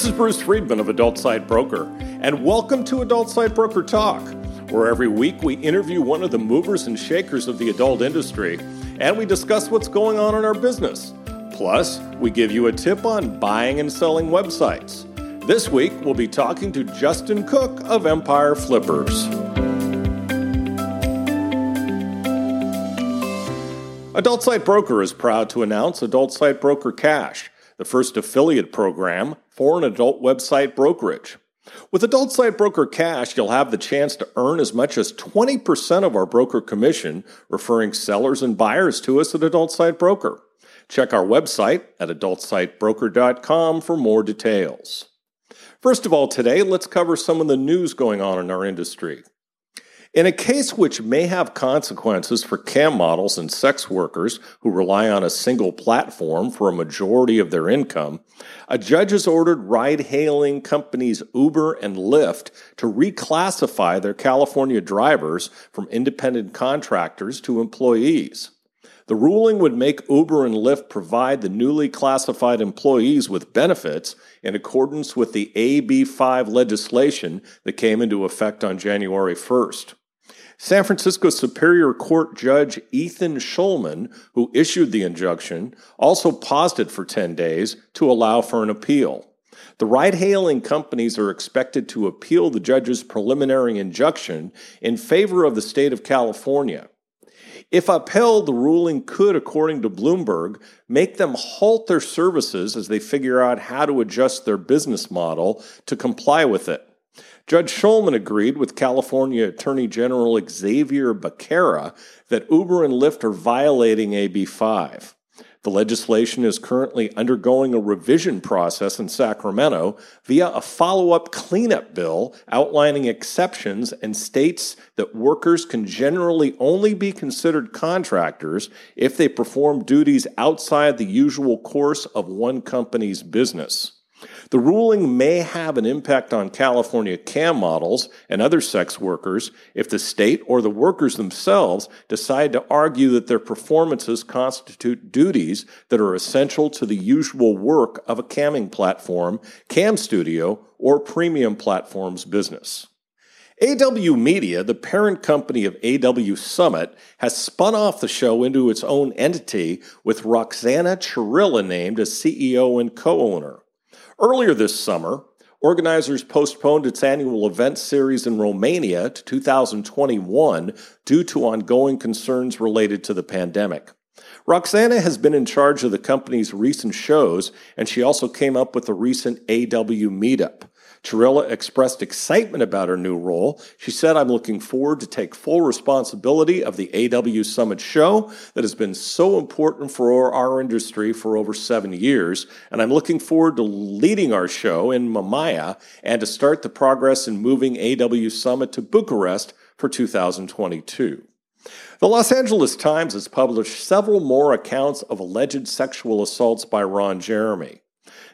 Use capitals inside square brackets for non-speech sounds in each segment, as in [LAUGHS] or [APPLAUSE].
This is Bruce Friedman of Adult Site Broker, and welcome to Adult Site Broker Talk, where every week we interview one of the movers and shakers of the adult industry and we discuss what's going on in our business. Plus, we give you a tip on buying and selling websites. This week, we'll be talking to Justin Cook of Empire Flippers. Adult Site Broker is proud to announce Adult Site Broker Cash, the first affiliate program for an adult website brokerage. With Adult Site Broker Cash, you'll have the chance to earn as much as 20% of our broker commission, referring sellers and buyers to us at Adult Site Broker. Check our website at adultsitebroker.com for more details. First of all, today, let's cover some of the news going on in our industry. In a case which may have consequences for cam models and sex workers who rely on a single platform for a majority of their income, a judge has ordered ride hailing companies Uber and Lyft to reclassify their California drivers from independent contractors to employees. The ruling would make Uber and Lyft provide the newly classified employees with benefits in accordance with the AB5 legislation that came into effect on January 1st. San Francisco Superior Court Judge Ethan Schulman, who issued the injunction, also paused it for 10 days to allow for an appeal. The ride hailing companies are expected to appeal the judge's preliminary injunction in favor of the state of California. If upheld, the ruling could, according to Bloomberg, make them halt their services as they figure out how to adjust their business model to comply with it. Judge Schulman agreed with California Attorney General Xavier Becerra that Uber and Lyft are violating AB 5. The legislation is currently undergoing a revision process in Sacramento via a follow up cleanup bill outlining exceptions and states that workers can generally only be considered contractors if they perform duties outside the usual course of one company's business. The ruling may have an impact on California CAM models and other sex workers if the state or the workers themselves decide to argue that their performances constitute duties that are essential to the usual work of a camming platform, cam studio, or premium platforms business. AW Media, the parent company of AW Summit, has spun off the show into its own entity with Roxana Chirilla named as CEO and co owner. Earlier this summer, organizers postponed its annual event series in Romania to 2021 due to ongoing concerns related to the pandemic. Roxana has been in charge of the company's recent shows, and she also came up with the recent AW meetup. Chirilla expressed excitement about her new role. She said, I'm looking forward to take full responsibility of the AW Summit show that has been so important for our industry for over seven years. And I'm looking forward to leading our show in Mamaia and to start the progress in moving AW Summit to Bucharest for 2022. The Los Angeles Times has published several more accounts of alleged sexual assaults by Ron Jeremy.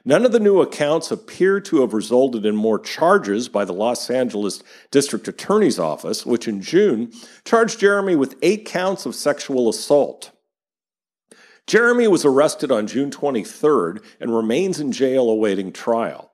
None of the new accounts appear to have resulted in more charges by the Los Angeles District Attorney's Office, which in June charged Jeremy with eight counts of sexual assault. Jeremy was arrested on June 23rd and remains in jail awaiting trial.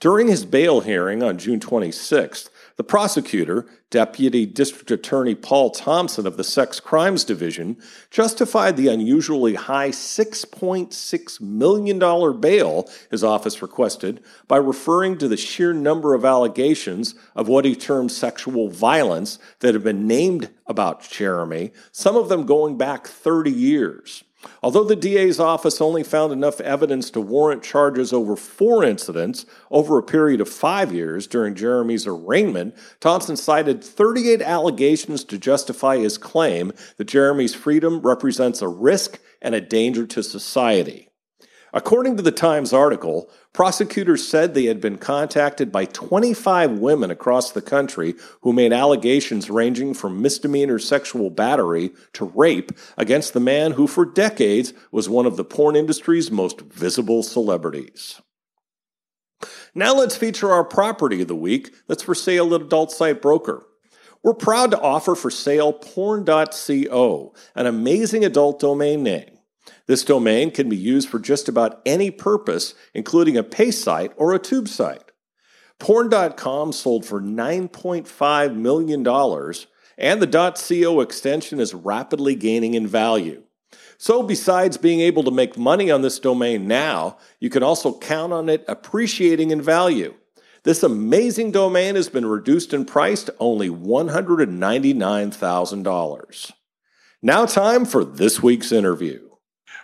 During his bail hearing on June 26th, the prosecutor, Deputy District Attorney Paul Thompson of the Sex Crimes Division, justified the unusually high $6.6 million bail his office requested by referring to the sheer number of allegations of what he termed sexual violence that have been named about Jeremy, some of them going back 30 years. Although the DA's office only found enough evidence to warrant charges over four incidents over a period of five years during Jeremy's arraignment, Thompson cited 38 allegations to justify his claim that Jeremy's freedom represents a risk and a danger to society. According to the Times article, prosecutors said they had been contacted by 25 women across the country who made allegations ranging from misdemeanor sexual battery to rape against the man who, for decades, was one of the porn industry's most visible celebrities. Now let's feature our property of the week that's for sale at Adult Site Broker. We're proud to offer for sale porn.co, an amazing adult domain name. This domain can be used for just about any purpose, including a pay site or a tube site. Porn.com sold for $9.5 million, and the .co extension is rapidly gaining in value. So, besides being able to make money on this domain now, you can also count on it appreciating in value. This amazing domain has been reduced in price to only $199,000. Now, time for this week's interview.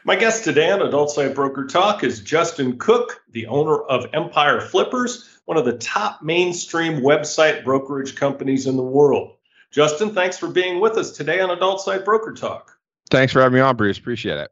My guest today on Adult Site Broker Talk is Justin Cook, the owner of Empire Flippers, one of the top mainstream website brokerage companies in the world. Justin, thanks for being with us today on Adult Site Broker Talk. Thanks for having me on, Bruce. Appreciate it.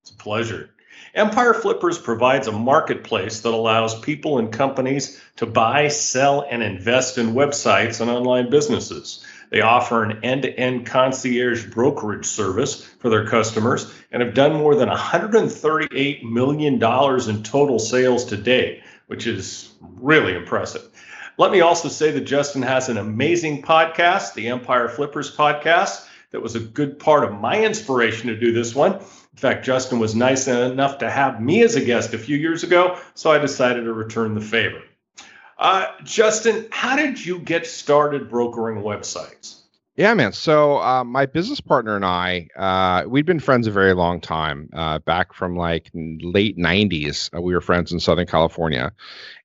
It's a pleasure. Empire Flippers provides a marketplace that allows people and companies to buy, sell, and invest in websites and online businesses. They offer an end to end concierge brokerage service for their customers and have done more than $138 million in total sales to date, which is really impressive. Let me also say that Justin has an amazing podcast, the Empire Flippers podcast, that was a good part of my inspiration to do this one. In fact, Justin was nice enough to have me as a guest a few years ago, so I decided to return the favor. Uh, Justin, how did you get started brokering websites? Yeah, man. So uh, my business partner and I, uh, we'd been friends a very long time. Uh, back from like late '90s, uh, we were friends in Southern California,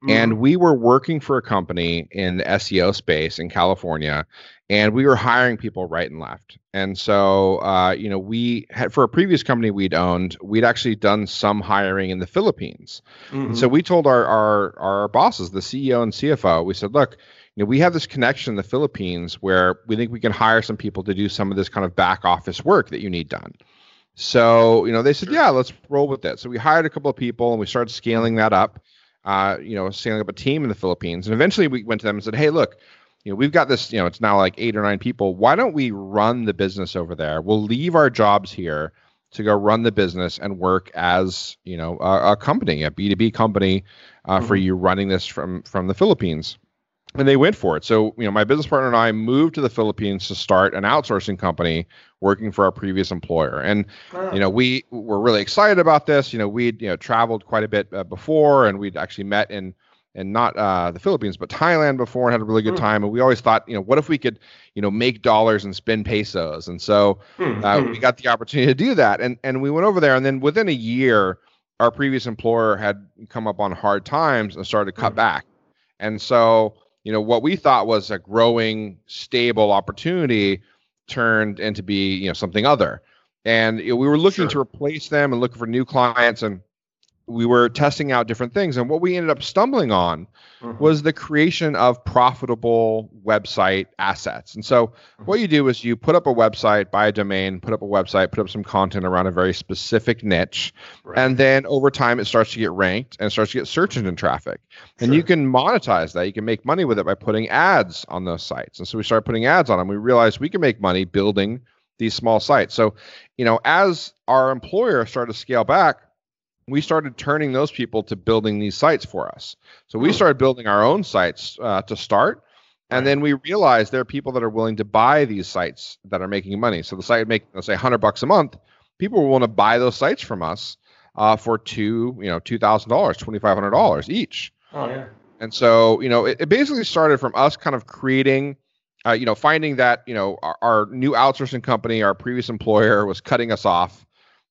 mm. and we were working for a company in the SEO space in California, and we were hiring people right and left. And so, uh, you know, we had for a previous company we'd owned, we'd actually done some hiring in the Philippines. Mm-hmm. So we told our, our our bosses, the CEO and CFO, we said, look, you know, we have this connection in the Philippines where we think we can hire some people to do some of this kind of back office work that you need done. So, you know, they said, yeah, let's roll with it. So we hired a couple of people and we started scaling that up. Uh, you know, scaling up a team in the Philippines, and eventually we went to them and said, hey, look you know, we've got this, you know, it's now like eight or nine people. Why don't we run the business over there? We'll leave our jobs here to go run the business and work as, you know, a, a company, a B2B company uh, mm-hmm. for you running this from from the Philippines. And they went for it. So, you know, my business partner and I moved to the Philippines to start an outsourcing company working for our previous employer. And, wow. you know, we were really excited about this. You know, we'd, you know, traveled quite a bit uh, before and we'd actually met in and not uh, the Philippines, but Thailand before and had a really good mm. time. And we always thought, you know, what if we could, you know, make dollars and spend pesos? And so mm. uh, we got the opportunity to do that. And and we went over there, and then within a year, our previous employer had come up on hard times and started to cut mm. back. And so, you know, what we thought was a growing, stable opportunity turned into be, you know, something other. And you know, we were looking sure. to replace them and looking for new clients and we were testing out different things. And what we ended up stumbling on mm-hmm. was the creation of profitable website assets. And so mm-hmm. what you do is you put up a website buy a domain put up a website put up some content around a very specific niche. Right. and then over time it starts to get ranked and starts to get search engine traffic. And you can monetize that. You can make money with it by putting ads on those sites. And so we started putting ads on them. We realized we can make money building these small sites. So you know as our employer started to scale back we started turning those people to building these sites for us. So we hmm. started building our own sites uh, to start. And then we realized there are people that are willing to buy these sites that are making money. So the site would make, let's say, 100 bucks a month. People will want to buy those sites from us uh, for two, you know, two thousand dollars, twenty five hundred dollars each. Oh yeah. And so, you know, it, it basically started from us kind of creating, uh, you know, finding that you know our, our new outsourcing company, our previous employer, was cutting us off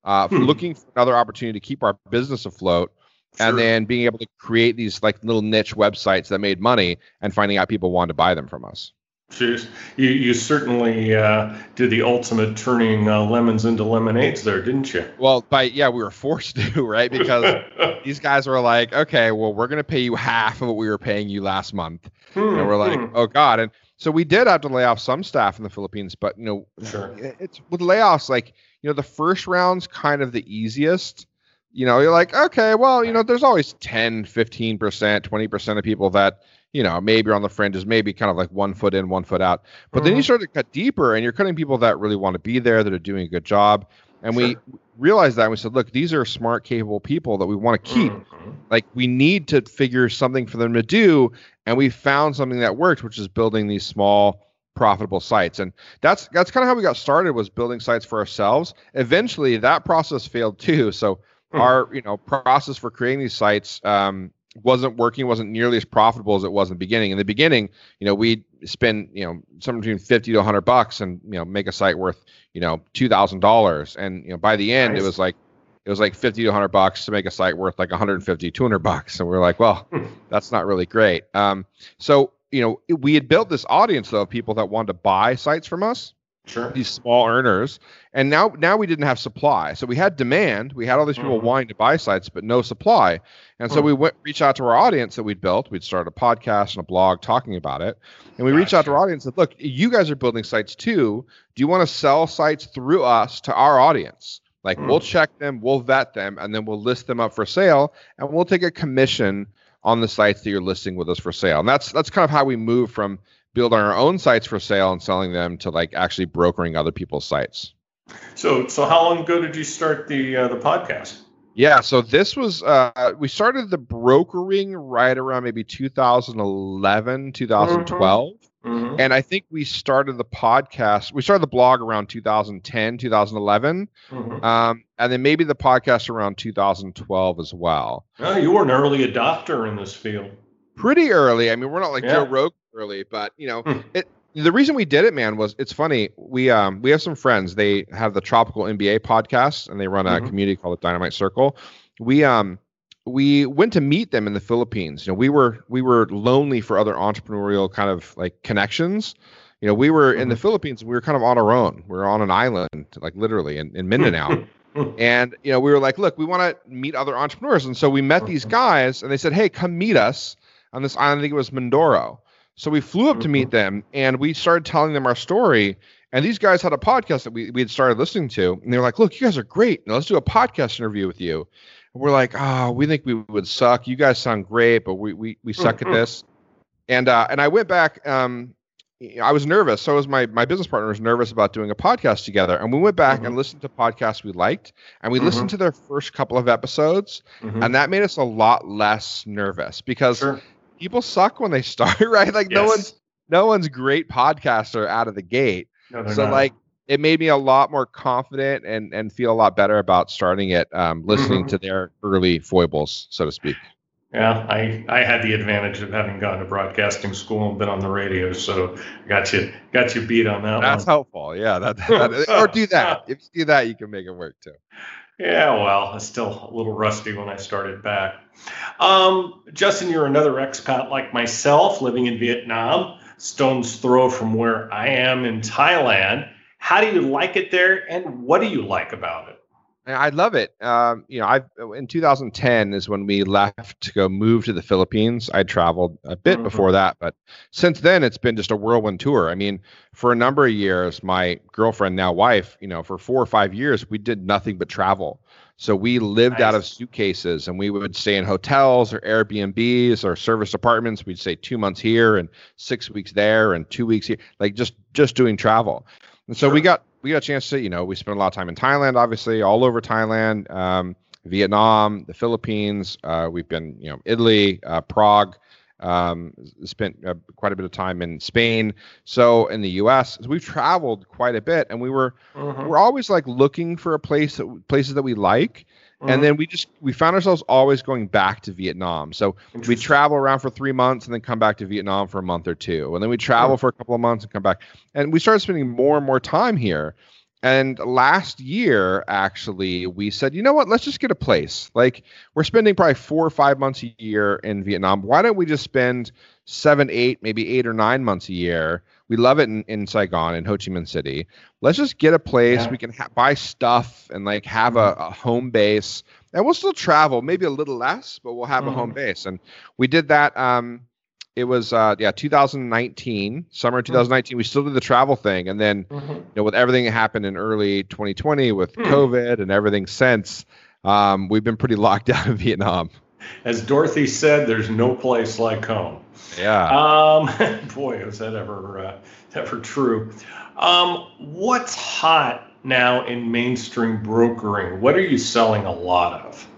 uh, hmm. looking for another opportunity to keep our business afloat, sure. and then being able to create these like little niche websites that made money, and finding out people wanted to buy them from us. Jeez, you you certainly uh, did the ultimate turning uh, lemons into lemonades there, didn't you? Well, by yeah, we were forced to, [LAUGHS] right? Because [LAUGHS] these guys were like, okay, well, we're going to pay you half of what we were paying you last month, hmm, and we're like, hmm. oh god, and so we did have to lay off some staff in the Philippines, but you know, sure. it's with layoffs like you know the first round's kind of the easiest. You know, you're like, okay, well, you know, there's always 10, 15%, 20% of people that, you know, maybe are on the fringes, maybe kind of like one foot in, one foot out. But mm-hmm. then you mm-hmm. start to cut deeper and you're cutting people that really want to be there, that are doing a good job. And sure. we realized that and we said, look, these are smart, capable people that we want to keep. Mm-hmm. Like we need to figure something for them to do. And we found something that worked, which is building these small profitable sites. And that's that's kind of how we got started was building sites for ourselves. Eventually that process failed too. So hmm. our you know process for creating these sites um, wasn't working wasn't nearly as profitable as it was in the beginning. In the beginning you know we'd spend you know somewhere between 50 to 100 bucks and you know make a site worth you know $2000 and you know by the end nice. it was like it was like 50 to 100 bucks to make a site worth like 150 200 bucks and we are like well hmm. that's not really great um, so you know, we had built this audience though of people that wanted to buy sites from us. Sure. These small earners, and now now we didn't have supply, so we had demand. We had all these people mm-hmm. wanting to buy sites, but no supply, and so mm-hmm. we went reach out to our audience that we'd built. We'd started a podcast and a blog talking about it, and we gotcha. reached out to our audience and said, "Look, you guys are building sites too. Do you want to sell sites through us to our audience? Like mm-hmm. we'll mm. check them, we'll vet them, and then we'll list them up for sale, and we'll take a commission on the sites that you're listing with us for sale. And that's that's kind of how we move from building our own sites for sale and selling them to like actually brokering other people's sites. So so how long ago did you start the uh, the podcast? Yeah, so this was uh, we started the brokering right around maybe 2011, 2012. Mm-hmm. Mm-hmm. And I think we started the podcast, we started the blog around 2010, 2011. Mm-hmm. Um, and then maybe the podcast around 2012 as well. Oh, you were an early adopter in this field. Pretty early. I mean, we're not like yeah. Joe Rogan early, but you know, mm. it the reason we did it, man, was it's funny. We um we have some friends. They have the Tropical MBA podcast and they run a mm-hmm. community called the Dynamite Circle. We um we went to meet them in the Philippines. You know, we were we were lonely for other entrepreneurial kind of like connections. You know, we were in the mm-hmm. Philippines and we were kind of on our own. We were on an island, like literally in, in Mindanao. [LAUGHS] and you know, we were like, look, we want to meet other entrepreneurs. And so we met these mm-hmm. guys and they said, Hey, come meet us on this island. I think it was Mindoro. So we flew up to meet mm-hmm. them and we started telling them our story. And these guys had a podcast that we, we had started listening to. And they were like, look, you guys are great. Now let's do a podcast interview with you we're like, oh, we think we would suck. You guys sound great, but we we, we suck at this. And uh, and I went back. Um, I was nervous. So was my my business partner was nervous about doing a podcast together. And we went back mm-hmm. and listened to podcasts we liked, and we mm-hmm. listened to their first couple of episodes, mm-hmm. and that made us a lot less nervous because sure. people suck when they start, [LAUGHS] right? Like yes. no one's no one's great podcaster out of the gate. No, so not. like it made me a lot more confident and and feel a lot better about starting it um, listening mm-hmm. to their early foibles so to speak. Yeah i i had the advantage of having gone to broadcasting school and been on the radio so got you got you beat on that that's one. helpful yeah that, that [LAUGHS] or do that. If you do that you can make it work too. Yeah well i still a little rusty when i started back. Um, justin you're another expat like myself living in vietnam. Stone's throw from where i am in thailand how do you like it there, and what do you like about it? I love it. Um, you know, I in 2010 is when we left to go move to the Philippines. I traveled a bit mm-hmm. before that, but since then it's been just a whirlwind tour. I mean, for a number of years, my girlfriend, now wife, you know, for four or five years, we did nothing but travel. So we lived nice. out of suitcases, and we would stay in hotels or Airbnbs or service apartments. We'd stay two months here and six weeks there and two weeks here, like just just doing travel. And so sure. we got we got a chance to, you know, we spent a lot of time in Thailand, obviously, all over Thailand, um, Vietnam, the Philippines. Uh, we've been, you know, Italy, uh, Prague. Um, spent uh, quite a bit of time in Spain. So in the U.S., so we've traveled quite a bit, and we were mm-hmm. we're always like looking for a place that places that we like. Mm-hmm. And then we just we found ourselves always going back to Vietnam. So we travel around for three months and then come back to Vietnam for a month or two, and then we travel mm-hmm. for a couple of months and come back. And we started spending more and more time here. And last year, actually, we said, you know what? Let's just get a place. Like we're spending probably four or five months a year in Vietnam. Why don't we just spend seven, eight, maybe eight or nine months a year? We love it in, in Saigon in Ho Chi Minh City. Let's just get a place yeah. we can ha- buy stuff and like have a, a, home base, and we'll still travel, maybe a little less, but we'll have mm. a home mm. base. And we did that. Um, it was uh yeah 2019 summer 2019 we still did the travel thing and then mm-hmm. you know with everything that happened in early 2020 with mm. covid and everything since um, we've been pretty [LAUGHS] locked down in vietnam as dorothy said there's no place like home. Yeah. Um [LAUGHS] boy is that ever uh, ever true? Um what's hot now in mainstream brokering? What are you selling a lot of?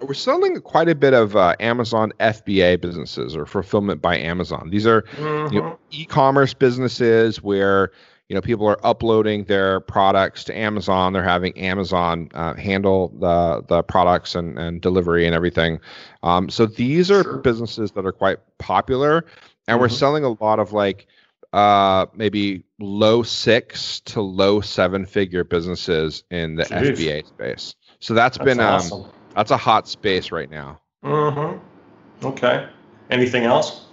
We're selling quite a bit of uh, Amazon FBA businesses or fulfillment by Amazon. These are mm-hmm. you know, e-commerce businesses where you know people are uploading their products to Amazon. They're having Amazon uh, handle the the products and, and delivery and everything. Um, so these are sure. businesses that are quite popular, and mm-hmm. we're selling a lot of like uh, maybe low six to low seven figure businesses in the Jeez. FBA space. So that's, that's been um, awesome. um, that's a hot space right now. Mm-hmm. Okay. Anything else?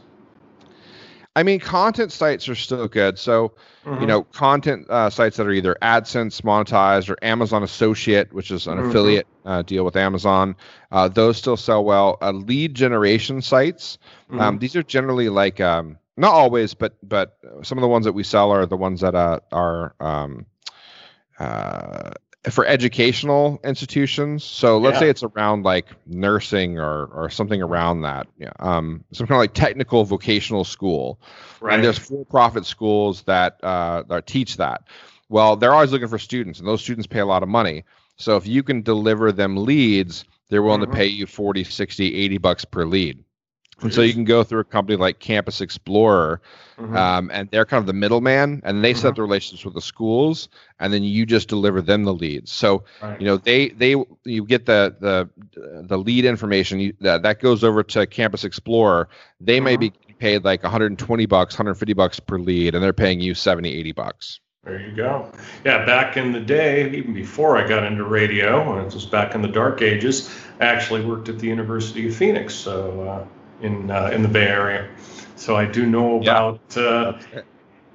I mean, content sites are still good. So, mm-hmm. you know, content uh, sites that are either AdSense monetized or Amazon Associate, which is an mm-hmm. affiliate uh, deal with Amazon, uh, those still sell well. Uh, lead generation sites, um, mm-hmm. these are generally like, um, not always, but but some of the ones that we sell are the ones that uh, are um, uh, for educational institutions. So let's yeah. say it's around like nursing or or something around that. Yeah. Um, some kind of like technical vocational school. Right. And there's for-profit schools that uh, that teach that. Well, they're always looking for students, and those students pay a lot of money. So if you can deliver them leads, they're willing mm-hmm. to pay you 40, 60, 80 bucks per lead. And so you can go through a company like Campus Explorer, mm-hmm. um, and they're kind of the middleman, and they mm-hmm. set the relationships with the schools, and then you just deliver them the leads. So right. you know they they you get the the the lead information you, that that goes over to Campus Explorer. They mm-hmm. may be paid like 120 bucks, 150 bucks per lead, and they're paying you 70, 80 bucks. There you go. Yeah, back in the day, even before I got into radio, it was back in the dark ages, I actually worked at the University of Phoenix. So. Uh, in uh, in the Bay Area. So I do know about yeah. uh,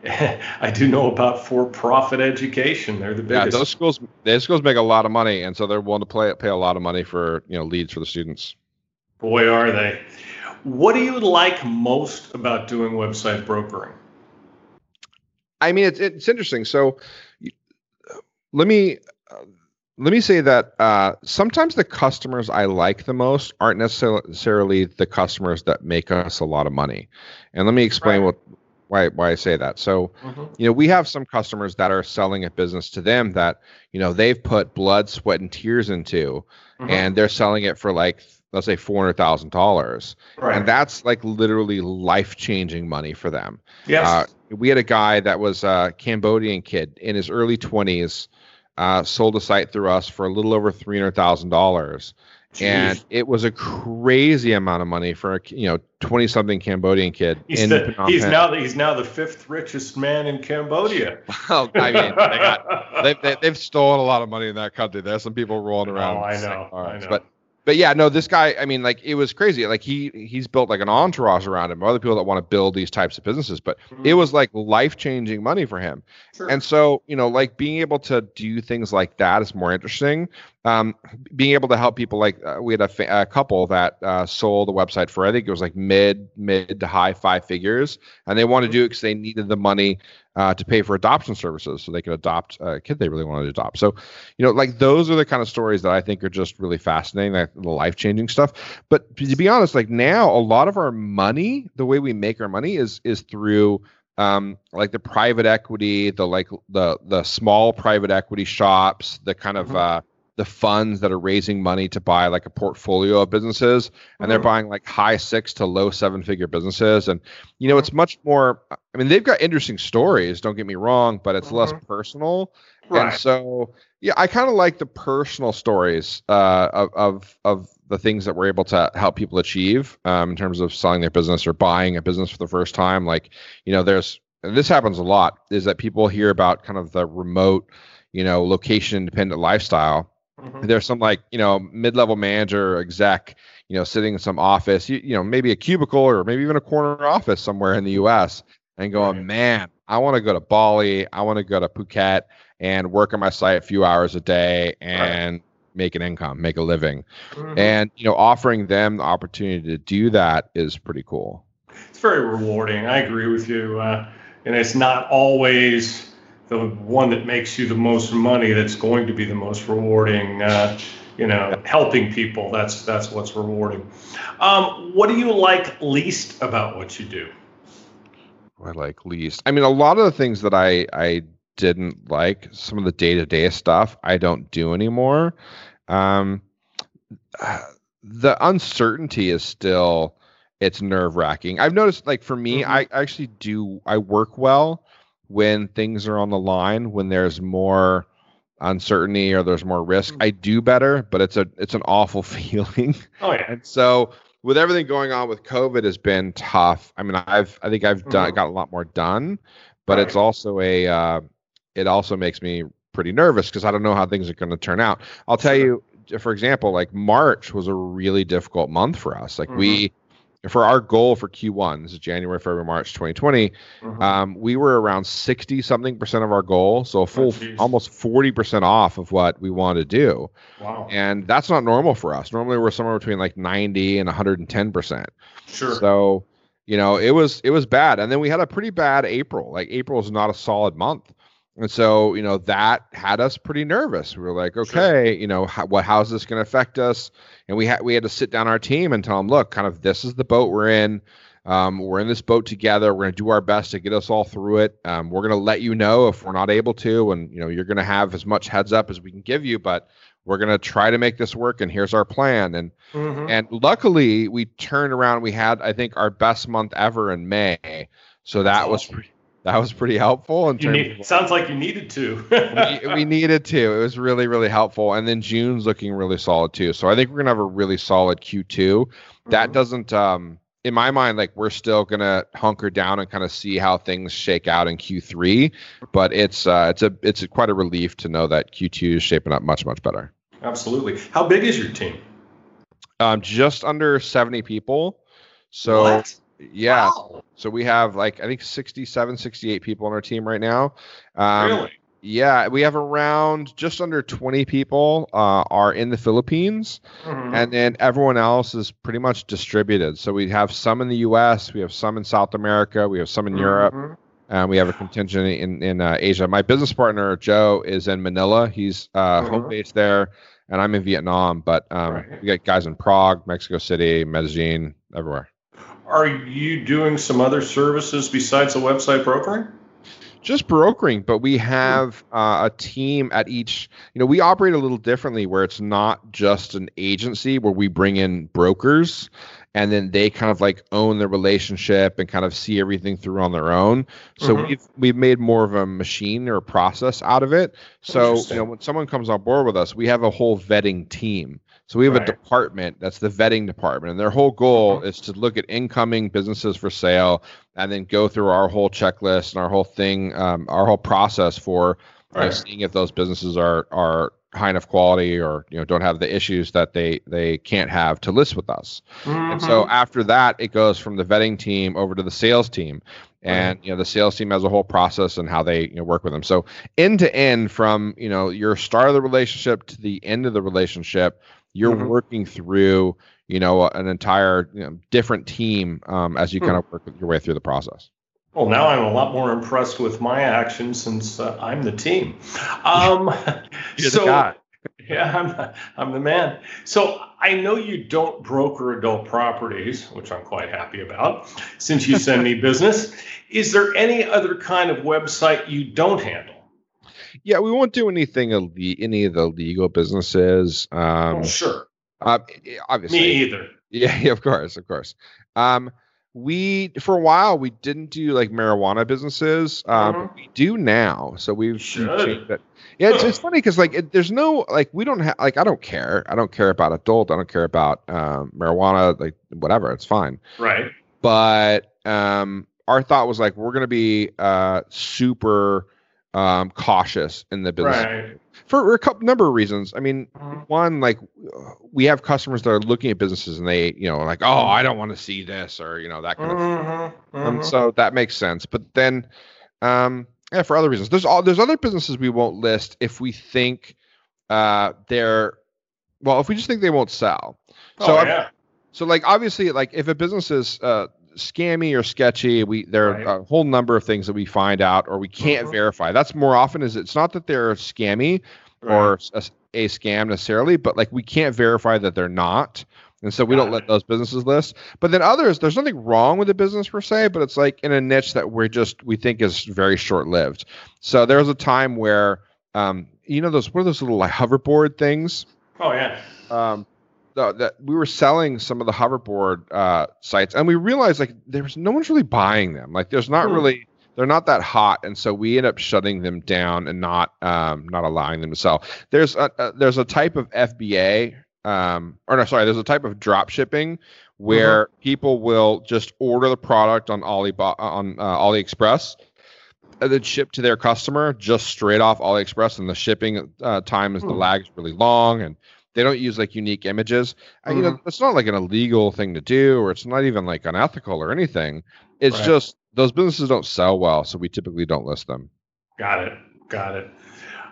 [LAUGHS] I do know about for-profit education. They're the biggest. Yeah, those schools those schools make a lot of money, and so they're willing to play, pay a lot of money for you know leads for the students. Boy, are they! What do you like most about doing website brokering? I mean, it's it's interesting. So, let me let me say that uh, sometimes the customers I like the most aren't necessarily the customers that make us a lot of money. And let me explain right. what why why I say that. So, mm-hmm. you know, we have some customers that are selling a business to them that, you know, they've put blood, sweat, and tears into, mm-hmm. and they're selling it for like let's say four hundred thousand dollars, right. and that's like literally life changing money for them. Yes. Uh, we had a guy that was a Cambodian kid in his early twenties uh, sold a site through us for a little over three hundred thousand dollars, and it was a crazy amount of money for a you know twenty something Cambodian kid. He's, the, he's now the, he's now the fifth richest man in Cambodia. [LAUGHS] well, I mean, they got [LAUGHS] they, they, they've stolen a lot of money in that country. There's some people rolling around. Oh, I know, I know. But but yeah, no, this guy, I mean, like it was crazy. Like he he's built like an entourage around him, other people that want to build these types of businesses. But mm-hmm. it was like life changing money for him. Sure. And so, you know, like being able to do things like that is more interesting. Um, being able to help people, like uh, we had a, fa- a couple that uh, sold a website for I think it was like mid mid to high five figures, and they wanted to do it because they needed the money uh, to pay for adoption services so they could adopt a kid they really wanted to adopt. So, you know, like those are the kind of stories that I think are just really fascinating, like the life changing stuff. But to be honest, like now, a lot of our money, the way we make our money is is through um, like the private equity, the like the the small private equity shops, the kind of mm-hmm. uh, the funds that are raising money to buy like a portfolio of businesses and mm-hmm. they're buying like high six to low seven figure businesses and you know it's mm-hmm. much more i mean they've got interesting stories don't get me wrong but it's mm-hmm. less personal right. and so yeah i kind of like the personal stories uh, of, of of the things that we're able to help people achieve um, in terms of selling their business or buying a business for the first time like you know there's and this happens a lot is that people hear about kind of the remote you know location independent lifestyle Mm-hmm. There's some like you know mid-level manager exec, you know, sitting in some office, you, you know, maybe a cubicle or maybe even a corner office somewhere in the U.S. and going, right. man, I want to go to Bali, I want to go to Phuket and work on my site a few hours a day and right. make an income, make a living, mm-hmm. and you know, offering them the opportunity to do that is pretty cool. It's very rewarding. I agree with you, uh, and it's not always the one that makes you the most money that's going to be the most rewarding uh, you know helping people. That's that's what's rewarding. Um, what do you like least about what you do? I like least. I mean a lot of the things that i i didn't like some of the day-to-day stuff i don't do anymore. Um, [SIGHS] the uncertainty is still it's nerve wracking. I've noticed, like for me, mm-hmm. I actually do I work well when things are on the line, when there's more uncertainty or there's more risk. Mm-hmm. I do better, but it's a it's an awful [LAUGHS] feeling. Oh yeah. And so with everything going on with COVID has been tough. I mean, I've I think I've done mm-hmm. got a lot more done, but right. it's also a uh, it also makes me pretty nervous because I don't know how things are going to turn out. I'll tell you, for example, like March was a really difficult month for us. Like mm-hmm. we for our goal for Q1, this is January, February, March 2020, mm-hmm. um, we were around 60 something percent of our goal. So a full oh, almost 40% off of what we want to do. Wow. And that's not normal for us. Normally we're somewhere between like 90 and 110%. Sure. So, you know, it was it was bad. And then we had a pretty bad April. Like April is not a solid month. And so, you know, that had us pretty nervous. We were like, okay, sure. you know, how, what how's this going to affect us? And we had we had to sit down our team and tell them, look, kind of this is the boat we're in. Um, we're in this boat together. We're going to do our best to get us all through it. Um, we're going to let you know if we're not able to, and you know, you're going to have as much heads up as we can give you. But we're going to try to make this work, and here's our plan. And mm-hmm. and luckily, we turned around. We had, I think, our best month ever in May. So that was pretty, that was pretty helpful. In terms need, of, sounds like you needed to. we, we, needed to. It was really, really helpful. And then June's looking really solid too. So I think we're gonna have a really solid Q2. Mm-hmm. That doesn't, um, in my mind, like we're still gonna hunker down and kind of see how things shake out in Q3. But it's uh, it's a it's a, quite a relief to know that Q2 is shaping up much much better. Absolutely. How big is your team? Um, just under seventy people. So. What? Yeah. Wow. So we have like I think 67, 68 people on our team right now. Um, really? Yeah, we have around just under 20 people uh, are in the Philippines, mm-hmm. and then everyone else is pretty much distributed. So we have some in the U.S., we have some in South America, we have some in mm-hmm. Europe, and we have a contingent in in uh, Asia. My business partner Joe is in Manila. He's uh, mm-hmm. home based there, and I'm in Vietnam. But um, right. we got guys in Prague, Mexico City, Medellin, everywhere. Are you doing some other services besides the website brokering? Just brokering, but we have uh, a team at each. You know, we operate a little differently where it's not just an agency where we bring in brokers and then they kind of like own the relationship and kind of see everything through on their own. So mm-hmm. we've we've made more of a machine or a process out of it. So you know when someone comes on board with us, we have a whole vetting team. So we have right. a department that's the vetting department, and their whole goal mm-hmm. is to look at incoming businesses for sale and then go through our whole checklist and our whole thing, um, our whole process for right. know, seeing if those businesses are are high enough quality or you know don't have the issues that they they can't have to list with us. Mm-hmm. And so mm-hmm. after that, it goes from the vetting team over to the sales team and you know the sales team has a whole process and how they you know, work with them so end to end from you know your start of the relationship to the end of the relationship you're mm-hmm. working through you know an entire you know, different team um, as you hmm. kind of work your way through the process well, now I'm a lot more impressed with my action since uh, I'm the team. Um, [LAUGHS] so, [LAUGHS] yeah, I'm, I'm the man. So I know you don't broker adult properties, which I'm quite happy about, since you send me [LAUGHS] business. Is there any other kind of website you don't handle? Yeah, we won't do anything any of the legal businesses. Um, oh, sure. Uh, obviously. Me either. Yeah, of course, of course. Um, we for a while we didn't do like marijuana businesses. Um, mm-hmm. we do now, so we've, changed it. Yeah, it's, it's funny because like it, there's no like we don't have like I don't care. I don't care about adult. I don't care about um, marijuana. Like whatever, it's fine. Right. But um, our thought was like we're gonna be uh super um, cautious in the business right. for a couple number of reasons. I mean, mm-hmm. one like we have customers that are looking at businesses and they you know like oh I don't want to see this or you know that kind mm-hmm. of mm-hmm. Um, so that makes sense. But then um, yeah, for other reasons, there's all there's other businesses we won't list if we think uh, they're well if we just think they won't sell. So oh, yeah. So like obviously like if a business is uh, scammy or sketchy. We there right. are a whole number of things that we find out or we can't mm-hmm. verify. That's more often is it's not that they're scammy right. or a, a, scam necessarily, but like we can't verify that they're not. And so we Got don't it. let those businesses list. But then others, there's nothing wrong with the business per se, but it's like in a niche that we're just we think is very short lived. So there was a time where um, you know those what are those little like hoverboard things? Oh yeah. Um, uh, that we were selling some of the hoverboard uh, sites, and we realized like there's no one's really buying them. Like there's not hmm. really they're not that hot, and so we end up shutting them down and not um, not allowing them to sell. There's a, a there's a type of FBA, um, or no, sorry, there's a type of drop shipping where mm-hmm. people will just order the product on Alibaba on uh, AliExpress and then ship to their customer just straight off AliExpress, and the shipping uh, time is mm. the lag is really long, and they don't use like unique images. Mm-hmm. You know, it's not like an illegal thing to do, or it's not even like unethical or anything. It's right. just those businesses don't sell well, so we typically don't list them. Got it. Got it.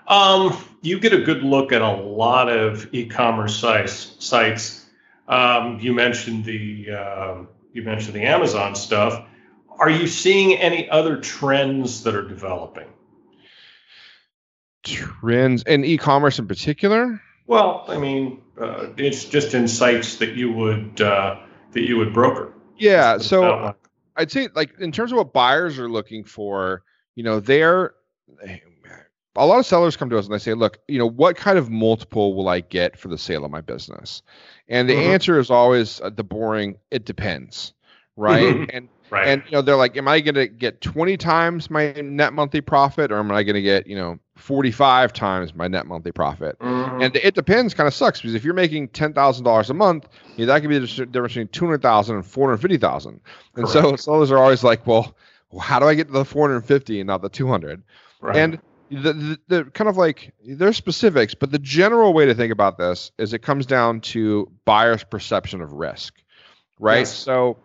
Um, you get a good look at a lot of e-commerce sites. Sites. Um, you mentioned the uh, you mentioned the Amazon stuff. Are you seeing any other trends that are developing? Trends in e-commerce in particular? Well, I mean, uh, it's just in sites that you would uh, that you would broker. Yeah. So I'd say like in terms of what buyers are looking for, you know, they're a lot of sellers come to us and they say, look, you know, what kind of multiple will I get for the sale of my business? And the mm-hmm. answer is always uh, the boring, it depends. Right. and Right. And you know, they're like, am I going to get 20 times my net monthly profit, or am I going to get you know 45 times my net monthly profit? Mm-hmm. And it depends. Kind of sucks because if you're making ten thousand dollars a month, you know, that could be the difference between 200,000 and 450,000. And so sellers are always like, well, how do I get to the 450 and not the 200? Right. And the, the, the, kind of like there's specifics, but the general way to think about this is it comes down to buyer's perception of risk, right? Yes. So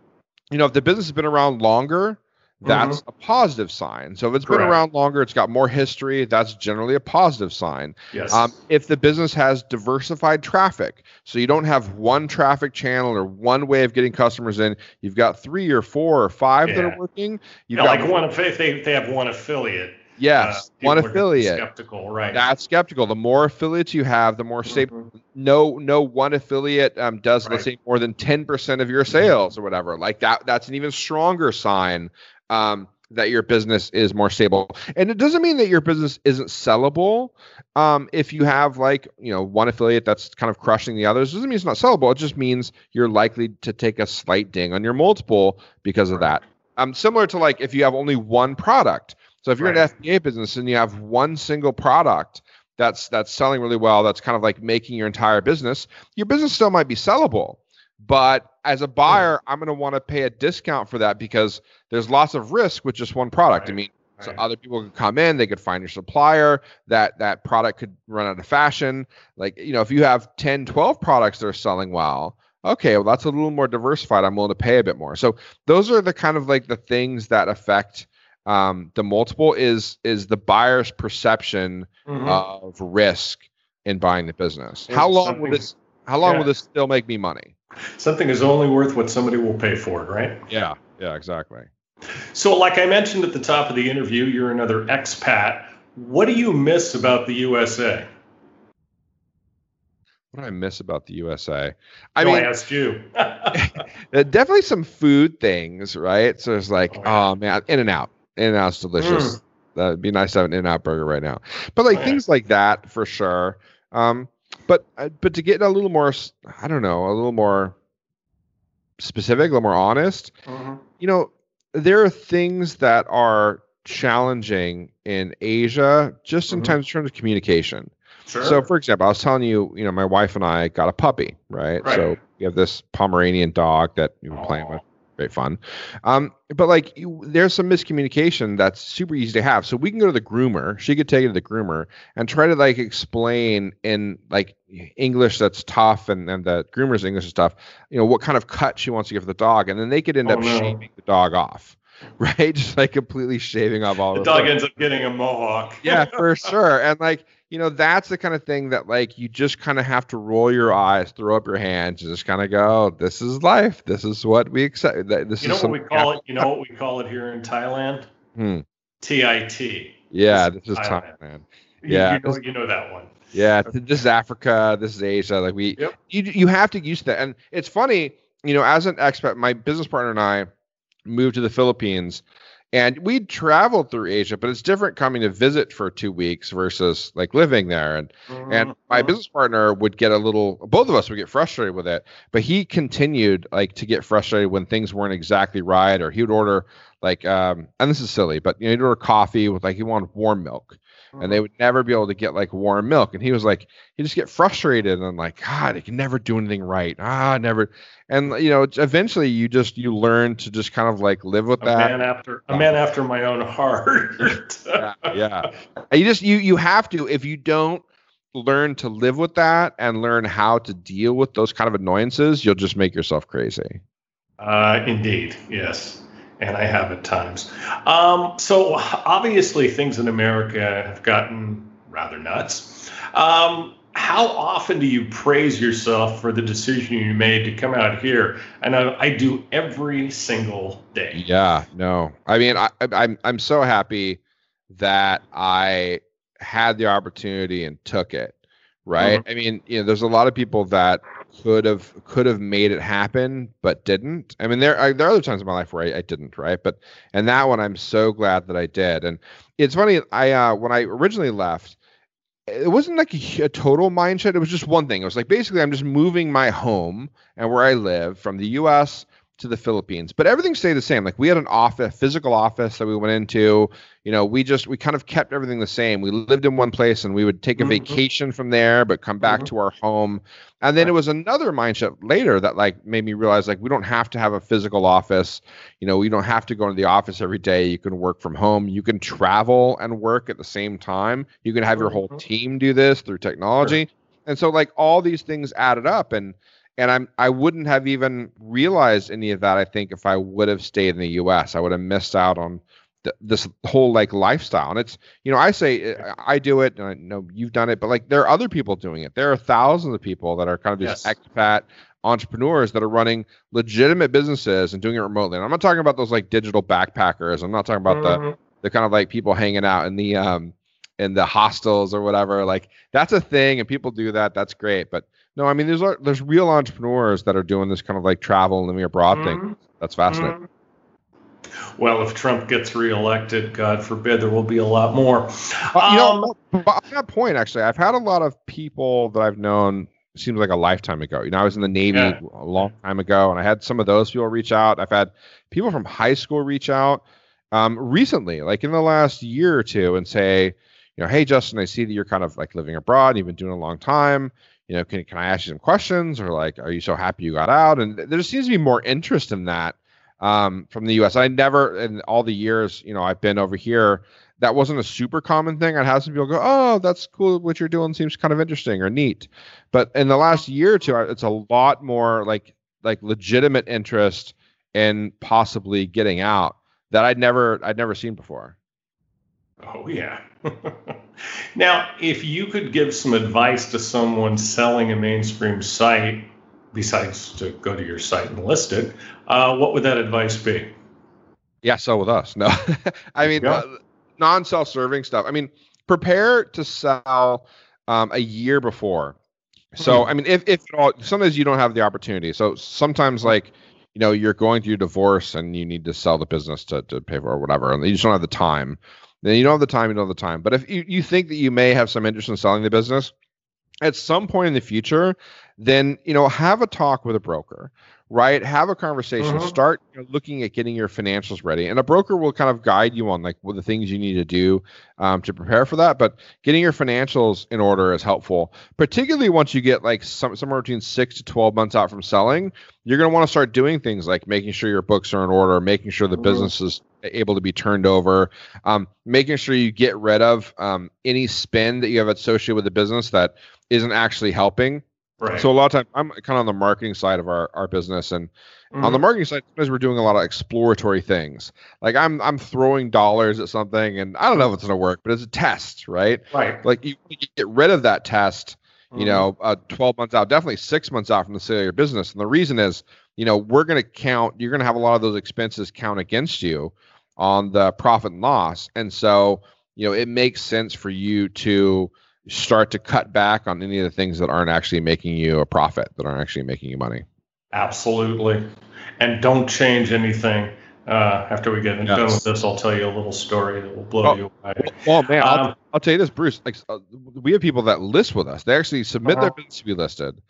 you know, if the business has been around longer, that's mm-hmm. a positive sign. So if it's Correct. been around longer, it's got more history, that's generally a positive sign. Yes. Um, if the business has diversified traffic, so you don't have one traffic channel or one way of getting customers in, you've got three or four or five yeah. that are working. You've yeah, got like one if they, they have one affiliate Yes, uh, one affiliate. Skeptical, right? That's skeptical. The more affiliates you have, the more stable. Mm-hmm. No, no one affiliate um, does right. let's say more than ten percent of your mm-hmm. sales or whatever. Like that. That's an even stronger sign um, that your business is more stable. And it doesn't mean that your business isn't sellable. Um, if you have like you know one affiliate that's kind of crushing the others, doesn't mean it's not sellable. It just means you're likely to take a slight ding on your multiple because of right. that. Um, similar to like if you have only one product so if you're right. an FBA business and you have one single product that's that's selling really well, that's kind of like making your entire business, your business still might be sellable. But as a buyer, I'm going to want to pay a discount for that because there's lots of risk with just one product. Right. I mean, so other people could come in, they could find your supplier, that that product could run out of fashion. Like, you know, if you have 10, 12 products that are selling well, okay, well that's a little more diversified. I'm willing to pay a bit more. So those are the kind of like the things that affect um, the multiple is is the buyer's perception mm-hmm. of risk in buying the business. how long will this how long yeah. will this still make me money? Something is only worth what somebody will pay for it, right? Yeah, yeah, exactly. So, like I mentioned at the top of the interview, you're another expat. What do you miss about the USA? What do I miss about the USA? I no, mean, I asked you. [LAUGHS] definitely some food things, right? So it's like, oh, oh man, In and Out. In and Out's delicious. Mm. That'd be nice to have an In Out burger right now. But like oh, things like that for sure. Um, but uh, but to get a little more, I don't know, a little more specific, a little more honest. Mm-hmm. You know, there are things that are challenging in Asia, just in mm-hmm. terms, in terms of communication. Sure. So, for example, I was telling you, you know, my wife and I got a puppy, right? right. So we have this Pomeranian dog that we were playing with great fun. Um, but like, you, there's some miscommunication that's super easy to have. So we can go to the groomer. She could take it to the groomer and try to like explain in like English that's tough, and and the groomer's English is tough. You know what kind of cut she wants to give the dog, and then they could end oh, up no. shaving the dog off. [LAUGHS] Right, just like completely shaving off all the dog ends up getting a mohawk. yeah, for [LAUGHS] sure. And like you know, that's the kind of thing that like you just kind of have to roll your eyes, throw up your hands, and just kind of go, "This is life. This is what we accept." This you know what we call it. [LAUGHS] You know what we call it here in Thailand? Hmm. TIT. Yeah, this, is Thailand. Thailand. Yeah, you, know, you know that one. Yeah, this is Africa. This is Asia. Like we, yep. you you have to use that. And it's funny, you know, as an expat, my business partner and I moved to the Philippines And we'd traveled through Asia, but it's different coming to visit for two weeks versus like living there. And mm-hmm. and my business partner would get a little both of us would get frustrated with it, but he continued like to get frustrated when things weren't exactly right, or he would order like um and this is silly, but you know, he'd order coffee with like he wanted warm milk and they would never be able to get like warm milk. And he was like, he just get frustrated and like, God, I can never do anything right. Ah, never. And you know, eventually you just you learn to just kind of like live with a that. Man after a man after my own heart. [LAUGHS] yeah, yeah. You just you you have to if you don't learn to live with that and learn how to deal with those kind of annoyances, you'll just make yourself crazy. Uh, indeed, yes and I have at times. Um, so obviously, things in America have gotten rather nuts. Um, how often do you praise yourself for the decision you made to come out here? And I, I do every single day. Yeah, no, I mean, I, I'm I'm so happy that I had the opportunity and took it. Right. Mm-hmm. I mean, you know, there's a lot of people that could have could have made it happen but didn't. I mean there are, there are other times in my life where I, I, didn't right? But and that one i'm so glad that i did. And it's funny i uh when i originally left it wasn't like a, a total mindset it was just one thing. It was like basically i'm just moving my home and where i live from the us to the Philippines, but everything stayed the same. Like we had an office, physical office that we went into. You know, we just we kind of kept everything the same. We lived in one place and we would take a mm-hmm. vacation from there, but come back mm-hmm. to our home. And then it was another mindset later that like made me realize like we don't have to have a physical office. You know, we don't have to go into the office every day. You can work from home. You can travel and work at the same time. You can have your whole mm-hmm. team do this through technology. Sure. And so like all these things added up and and I'm I wouldn't have even realized any of that. I think if I would have stayed in the U.S., I would have missed out on th- this whole like lifestyle. And it's you know I say uh, I do it, and I know you've done it, but like there are other people doing it. There are thousands of people that are kind of just yes. expat entrepreneurs that are running legitimate businesses and doing it remotely. And I'm not talking about those like digital backpackers. I'm not talking about mm-hmm. the the kind of like people hanging out in the um in the hostels or whatever. Like that's a thing, and people do that. That's great, but no, I mean there's there's real entrepreneurs that are doing this kind of like travel and living abroad mm-hmm. thing. That's fascinating. Mm-hmm. Well, if Trump gets reelected, God forbid, there will be a lot more. Uh, you um, know, on that point, actually, I've had a lot of people that I've known. Seems like a lifetime ago. You know, I was in the Navy yeah. a long time ago, and I had some of those people reach out. I've had people from high school reach out um, recently, like in the last year or two, and say, you know, hey, Justin, I see that you're kind of like living abroad. You've been doing a long time you know, can can I ask you some questions or like, are you so happy you got out? And there seems to be more interest in that um, from the U.S. I never in all the years you know I've been over here. That wasn't a super common thing. I'd have some people go, "Oh, that's cool. What you're doing seems kind of interesting or neat." But in the last year or two, it's a lot more like like legitimate interest in possibly getting out that I'd never I'd never seen before. Oh yeah. [LAUGHS] now, if you could give some advice to someone selling a mainstream site, besides to go to your site and list it, uh, what would that advice be? Yeah, sell with us. [LAUGHS] No, I mean uh, non-self-serving stuff. I mean, prepare to sell um, a year before. So, hmm. I mean, if if all, sometimes you don't have the opportunity. So sometimes like you know you're going through divorce and you need to sell the business to, to pay for or whatever and you just don't have the time then you don't have the time, you don't have the time. But if you, you think that you may have some interest in selling the business at some point in the future, then you know have a talk with a broker right? Have a conversation. Uh-huh. start you know, looking at getting your financials ready. And a broker will kind of guide you on like what the things you need to do um, to prepare for that. But getting your financials in order is helpful particularly once you get like some, somewhere between six to 12 months out from selling. You're going to want to start doing things like making sure your books are in order making sure the uh-huh. business is able to be turned over um, making sure you get rid of um, any spend that you have associated with the business that isn't actually helping Right. So a lot of time I'm kind of on the marketing side of our, our business and mm-hmm. on the mm-hmm. marketing side sometimes we're doing a lot of exploratory things. Like I'm I'm throwing dollars at something and I don't know if it's gonna work, but it's a test, right? Right. Like you, you get rid of that test, mm-hmm. you know, uh, 12 months out, definitely six months out from the sale of your business. And the reason is, you know, we're gonna count, you're gonna have a lot of those expenses count against you on the profit and loss. And so, you know, it makes sense for you to start to cut back on any of the things that aren't actually making you a profit, that aren't actually making you money. Absolutely. And don't change anything Uh, after we get yes. done with this, I'll tell you a little story that will blow oh, you away. Well, man, um, I'll, I'll, tell you this, Bruce. Like, uh, we have people that list with us. They actually submit uh-huh. their business to be listed,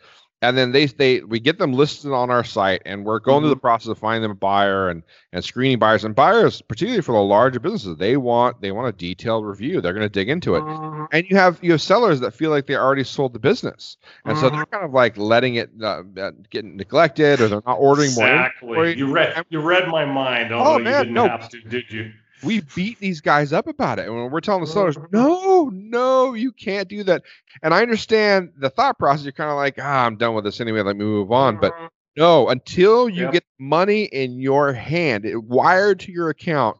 and then they they we get them listed on our site and we're going mm-hmm. through the process of finding them a buyer and and screening buyers and buyers particularly for the larger businesses they want they want a detailed review they're going to dig into it mm-hmm. and you have you have sellers that feel like they already sold the business and mm-hmm. so they're mm-hmm. kind of like letting it uh, uh, get neglected or they're not ordering exactly. more exactly you read you read my mind although oh, man, you didn't no. have to did you we beat these guys up about it. And when we're telling the sellers, no, no, you can't do that. And I understand the thought process. You're kind of like, ah, I'm done with this anyway. Let me move on. But mm-hmm. no, until you yep. get money in your hand, it wired to your account,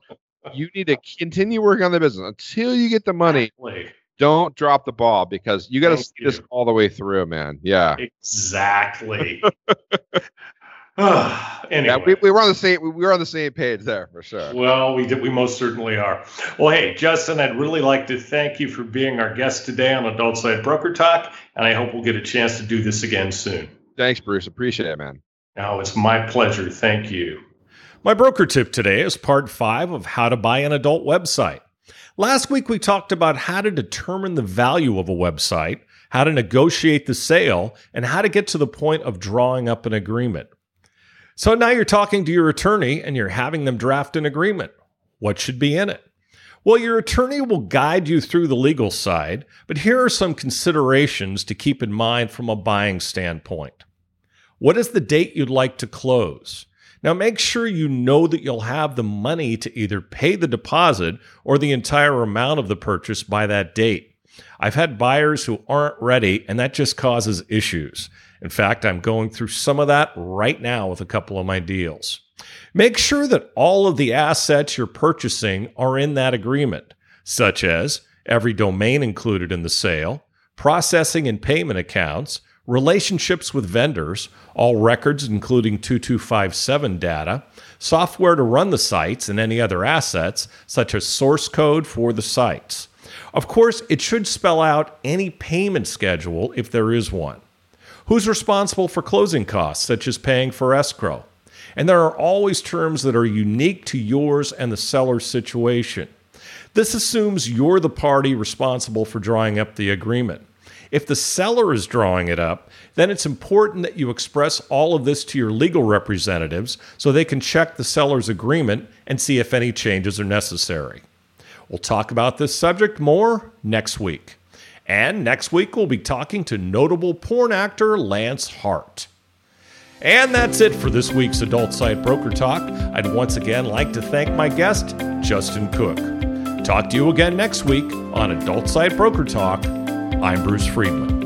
you [LAUGHS] need to continue working on the business until you get the money. Exactly. Don't drop the ball because you got to see you. this all the way through, man. Yeah. Exactly. [LAUGHS] [SIGHS] anyway. Yeah, we, we were on the same we were on the same page there for sure. Well, we did, we most certainly are. Well, hey, Justin, I'd really like to thank you for being our guest today on Adult Site Broker Talk, and I hope we'll get a chance to do this again soon. Thanks, Bruce. Appreciate it, man. Now, it's my pleasure. Thank you. My broker tip today is part five of how to buy an adult website. Last week, we talked about how to determine the value of a website, how to negotiate the sale, and how to get to the point of drawing up an agreement. So now you're talking to your attorney and you're having them draft an agreement. What should be in it? Well, your attorney will guide you through the legal side, but here are some considerations to keep in mind from a buying standpoint. What is the date you'd like to close? Now, make sure you know that you'll have the money to either pay the deposit or the entire amount of the purchase by that date. I've had buyers who aren't ready, and that just causes issues. In fact, I'm going through some of that right now with a couple of my deals. Make sure that all of the assets you're purchasing are in that agreement, such as every domain included in the sale, processing and payment accounts, relationships with vendors, all records including 2257 data, software to run the sites, and any other assets, such as source code for the sites. Of course, it should spell out any payment schedule if there is one. Who's responsible for closing costs, such as paying for escrow? And there are always terms that are unique to yours and the seller's situation. This assumes you're the party responsible for drawing up the agreement. If the seller is drawing it up, then it's important that you express all of this to your legal representatives so they can check the seller's agreement and see if any changes are necessary. We'll talk about this subject more next week. And next week, we'll be talking to notable porn actor Lance Hart. And that's it for this week's Adult Site Broker Talk. I'd once again like to thank my guest, Justin Cooke. Talk to you again next week on Adult Site Broker Talk. I'm Bruce Friedman.